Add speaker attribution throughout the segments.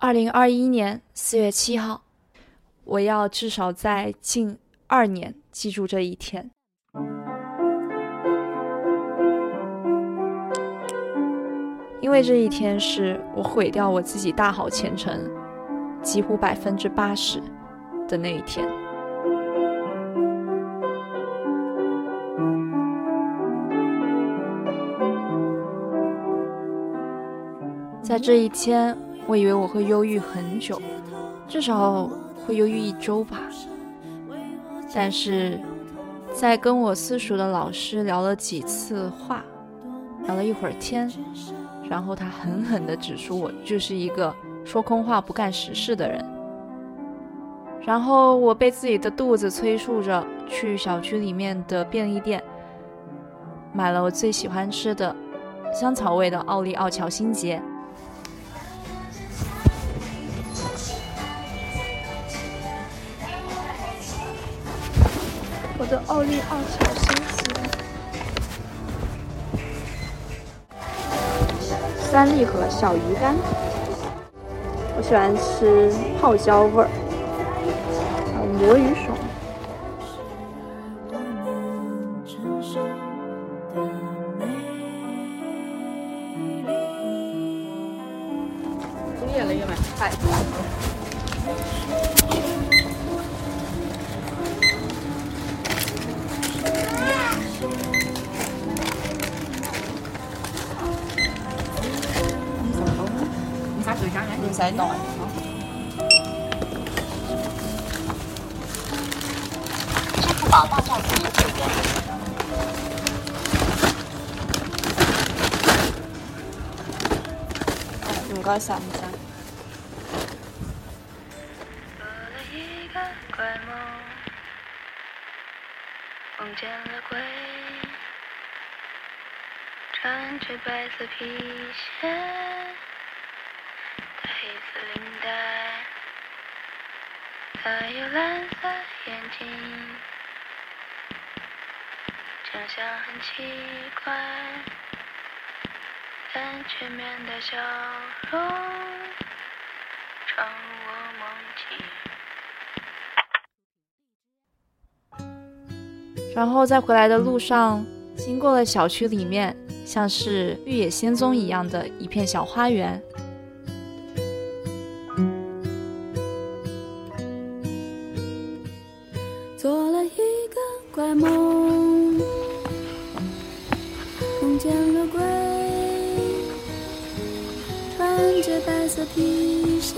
Speaker 1: 二零二一年四月七号，我要至少在近二年记住这一天，因为这一天是我毁掉我自己大好前程，几乎百分之八十的那一天，在这一天。我以为我会忧郁很久，至少会忧郁一周吧。但是，在跟我私塾的老师聊了几次话，聊了一会儿天，然后他狠狠地指出我就是一个说空话不干实事的人。然后我被自己的肚子催促着去小区里面的便利店，买了我最喜欢吃的香草味的奥利奥乔心杰。我的奥利奥小心星，三丽和小鱼干，我喜欢吃泡椒味儿，魔芋。
Speaker 2: 在等。
Speaker 3: 支付宝到账七了九元。
Speaker 1: 唔该晒，唔该。
Speaker 4: 他有蓝色眼睛，长相很奇怪，但却面的笑容，闯入我梦
Speaker 1: 境。然后在回来的路上，经过了小区里面，像是《绿野仙踪》一样的一片小花园。穿着白色皮鞋，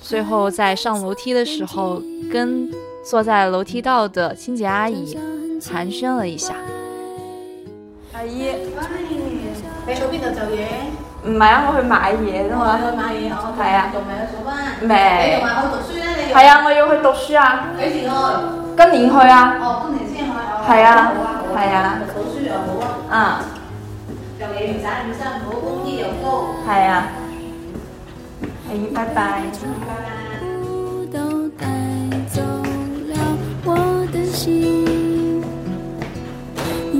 Speaker 1: 最后在上楼梯的时候，跟坐在楼梯道的清洁阿姨寒暄了一下。
Speaker 2: 阿姨，哎，你做边度做嘢？
Speaker 1: 唔系啊，我去卖嘢啫嘛，
Speaker 2: 去卖嘢
Speaker 1: 好啊。
Speaker 2: 系啊。做咩？做
Speaker 1: 咩？
Speaker 2: 你仲话去读书咧？你
Speaker 1: 系啊，我要去读书啊。
Speaker 2: 几时去？
Speaker 1: 今年去啊！
Speaker 2: 哦，跟你先去
Speaker 1: 啊！系啊，
Speaker 2: 系
Speaker 1: 啊，
Speaker 2: 读书又好啊，
Speaker 1: 嗯，
Speaker 2: 又野唔使唔辛苦，工资又高，
Speaker 1: 系啊，哎，拜拜，拜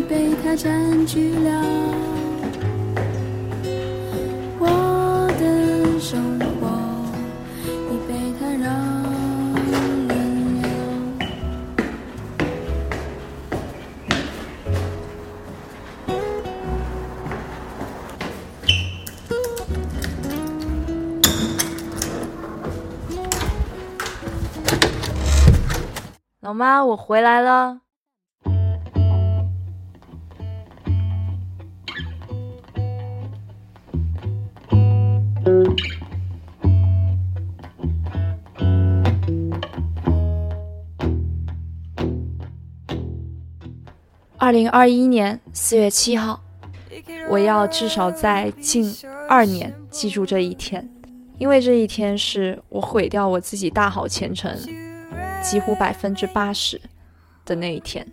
Speaker 1: 拜。老妈，我回来了。二零二一年四月七号，我要至少在近二年记住这一天，因为这一天是我毁掉我自己大好前程。几乎百分之八十的那一天。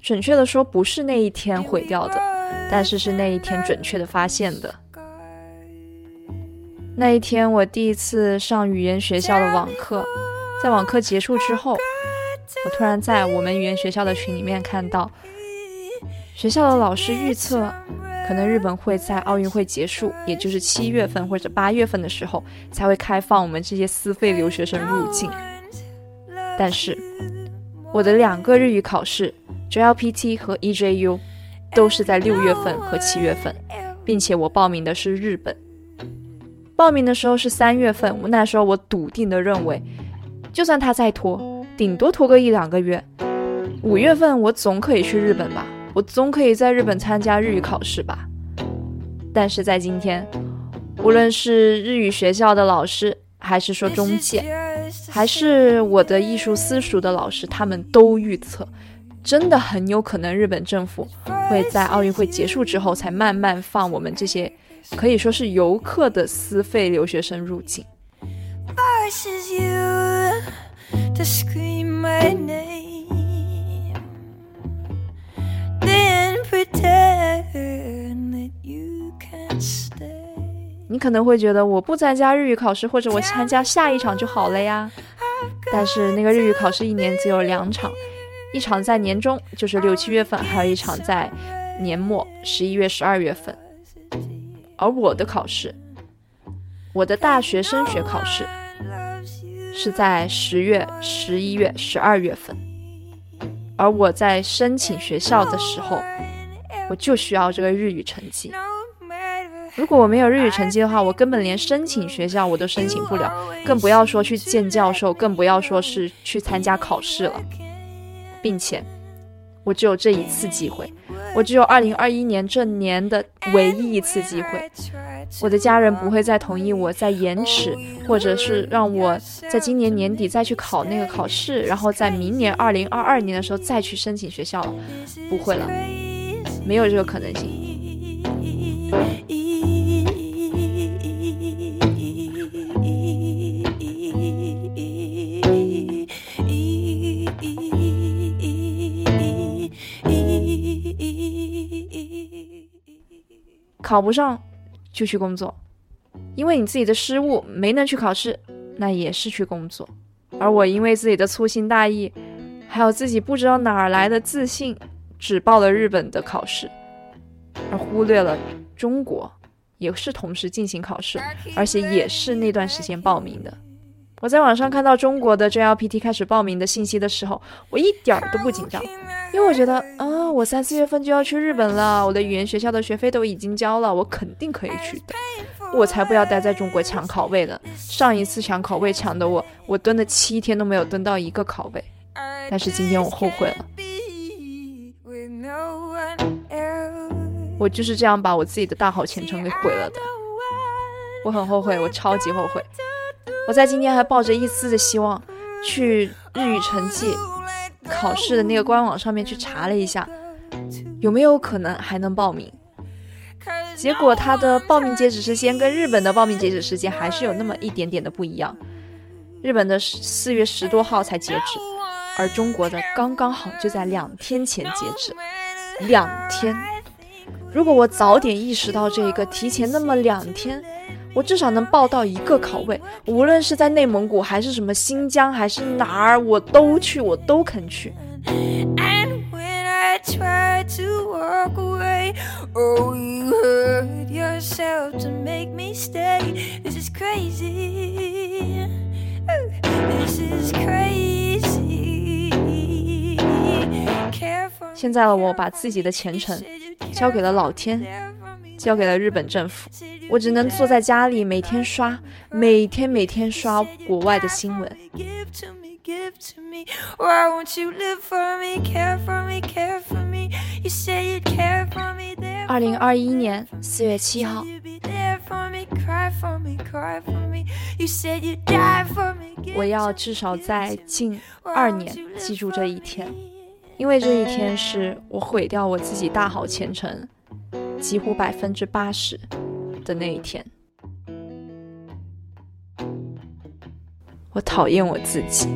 Speaker 1: 准确的说，不是那一天毁掉的，但是是那一天准确的发现的。那一天，我第一次上语言学校的网课，在网课结束之后，我突然在我们语言学校的群里面看到。学校的老师预测，可能日本会在奥运会结束，也就是七月份或者八月份的时候，才会开放我们这些私费留学生入境。但是，我的两个日语考试，JLPT 和 EJU，都是在六月份和七月份，并且我报名的是日本，报名的时候是三月份。我那时候我笃定的认为，就算他再拖，顶多拖个一两个月，五月份我总可以去日本吧。我总可以在日本参加日语考试吧？但是在今天，无论是日语学校的老师，还是说中介，还是我的艺术私塾的老师，他们都预测，真的很有可能日本政府会在奥运会结束之后，才慢慢放我们这些可以说是游客的私费留学生入境。你可能会觉得我不参加日语考试，或者我参加下一场就好了呀。但是那个日语考试一年只有两场，一场在年中，就是六七月份，还有一场在年末，十一月、十二月份。而我的考试，我的大学升学考试，是在十月、十一月、十二月份。而我在申请学校的时候，我就需要这个日语成绩。如果我没有日语成绩的话，我根本连申请学校我都申请不了，更不要说去见教授，更不要说是去参加考试了。并且，我只有这一次机会，我只有二零二一年这年的唯一一次机会。我的家人不会再同意我再延迟，或者是让我在今年年底再去考那个考试，然后在明年二零二二年的时候再去申请学校了。不会了，没有这个可能性。考不上就去工作，因为你自己的失误没能去考试，那也是去工作。而我因为自己的粗心大意，还有自己不知道哪儿来的自信，只报了日本的考试，而忽略了中国也是同时进行考试，而且也是那段时间报名的。我在网上看到中国的 JLPT 开始报名的信息的时候，我一点儿都不紧张，因为我觉得啊。我三四月份就要去日本了，我的语言学校的学费都已经交了，我肯定可以去的。我才不要待在中国抢考位呢！上一次抢考位抢的我，我蹲了七天都没有蹲到一个考位，但是今天我后悔了。我就是这样把我自己的大好前程给毁了的，我很后悔，我超级后悔。我在今天还抱着一丝的希望，去日语成绩考试的那个官网上面去查了一下。有没有可能还能报名？结果它的报名截止时间跟日本的报名截止时间还是有那么一点点的不一样。日本的四月十多号才截止，而中国的刚刚好就在两天前截止。两天，如果我早点意识到这一个提前那么两天，我至少能报到一个考位。无论是在内蒙古还是什么新疆还是哪儿，我都去，我都肯去。现在我把自己的前程交给了老天，交给了日本政府，我只能坐在家里，每天刷，每天每天刷国外的新闻。二零二一年四月七号，我要至少在近二年记住这一天，因为这一天是我毁掉我自己大好前程，几乎百分之八十的那一天。我讨厌我自己。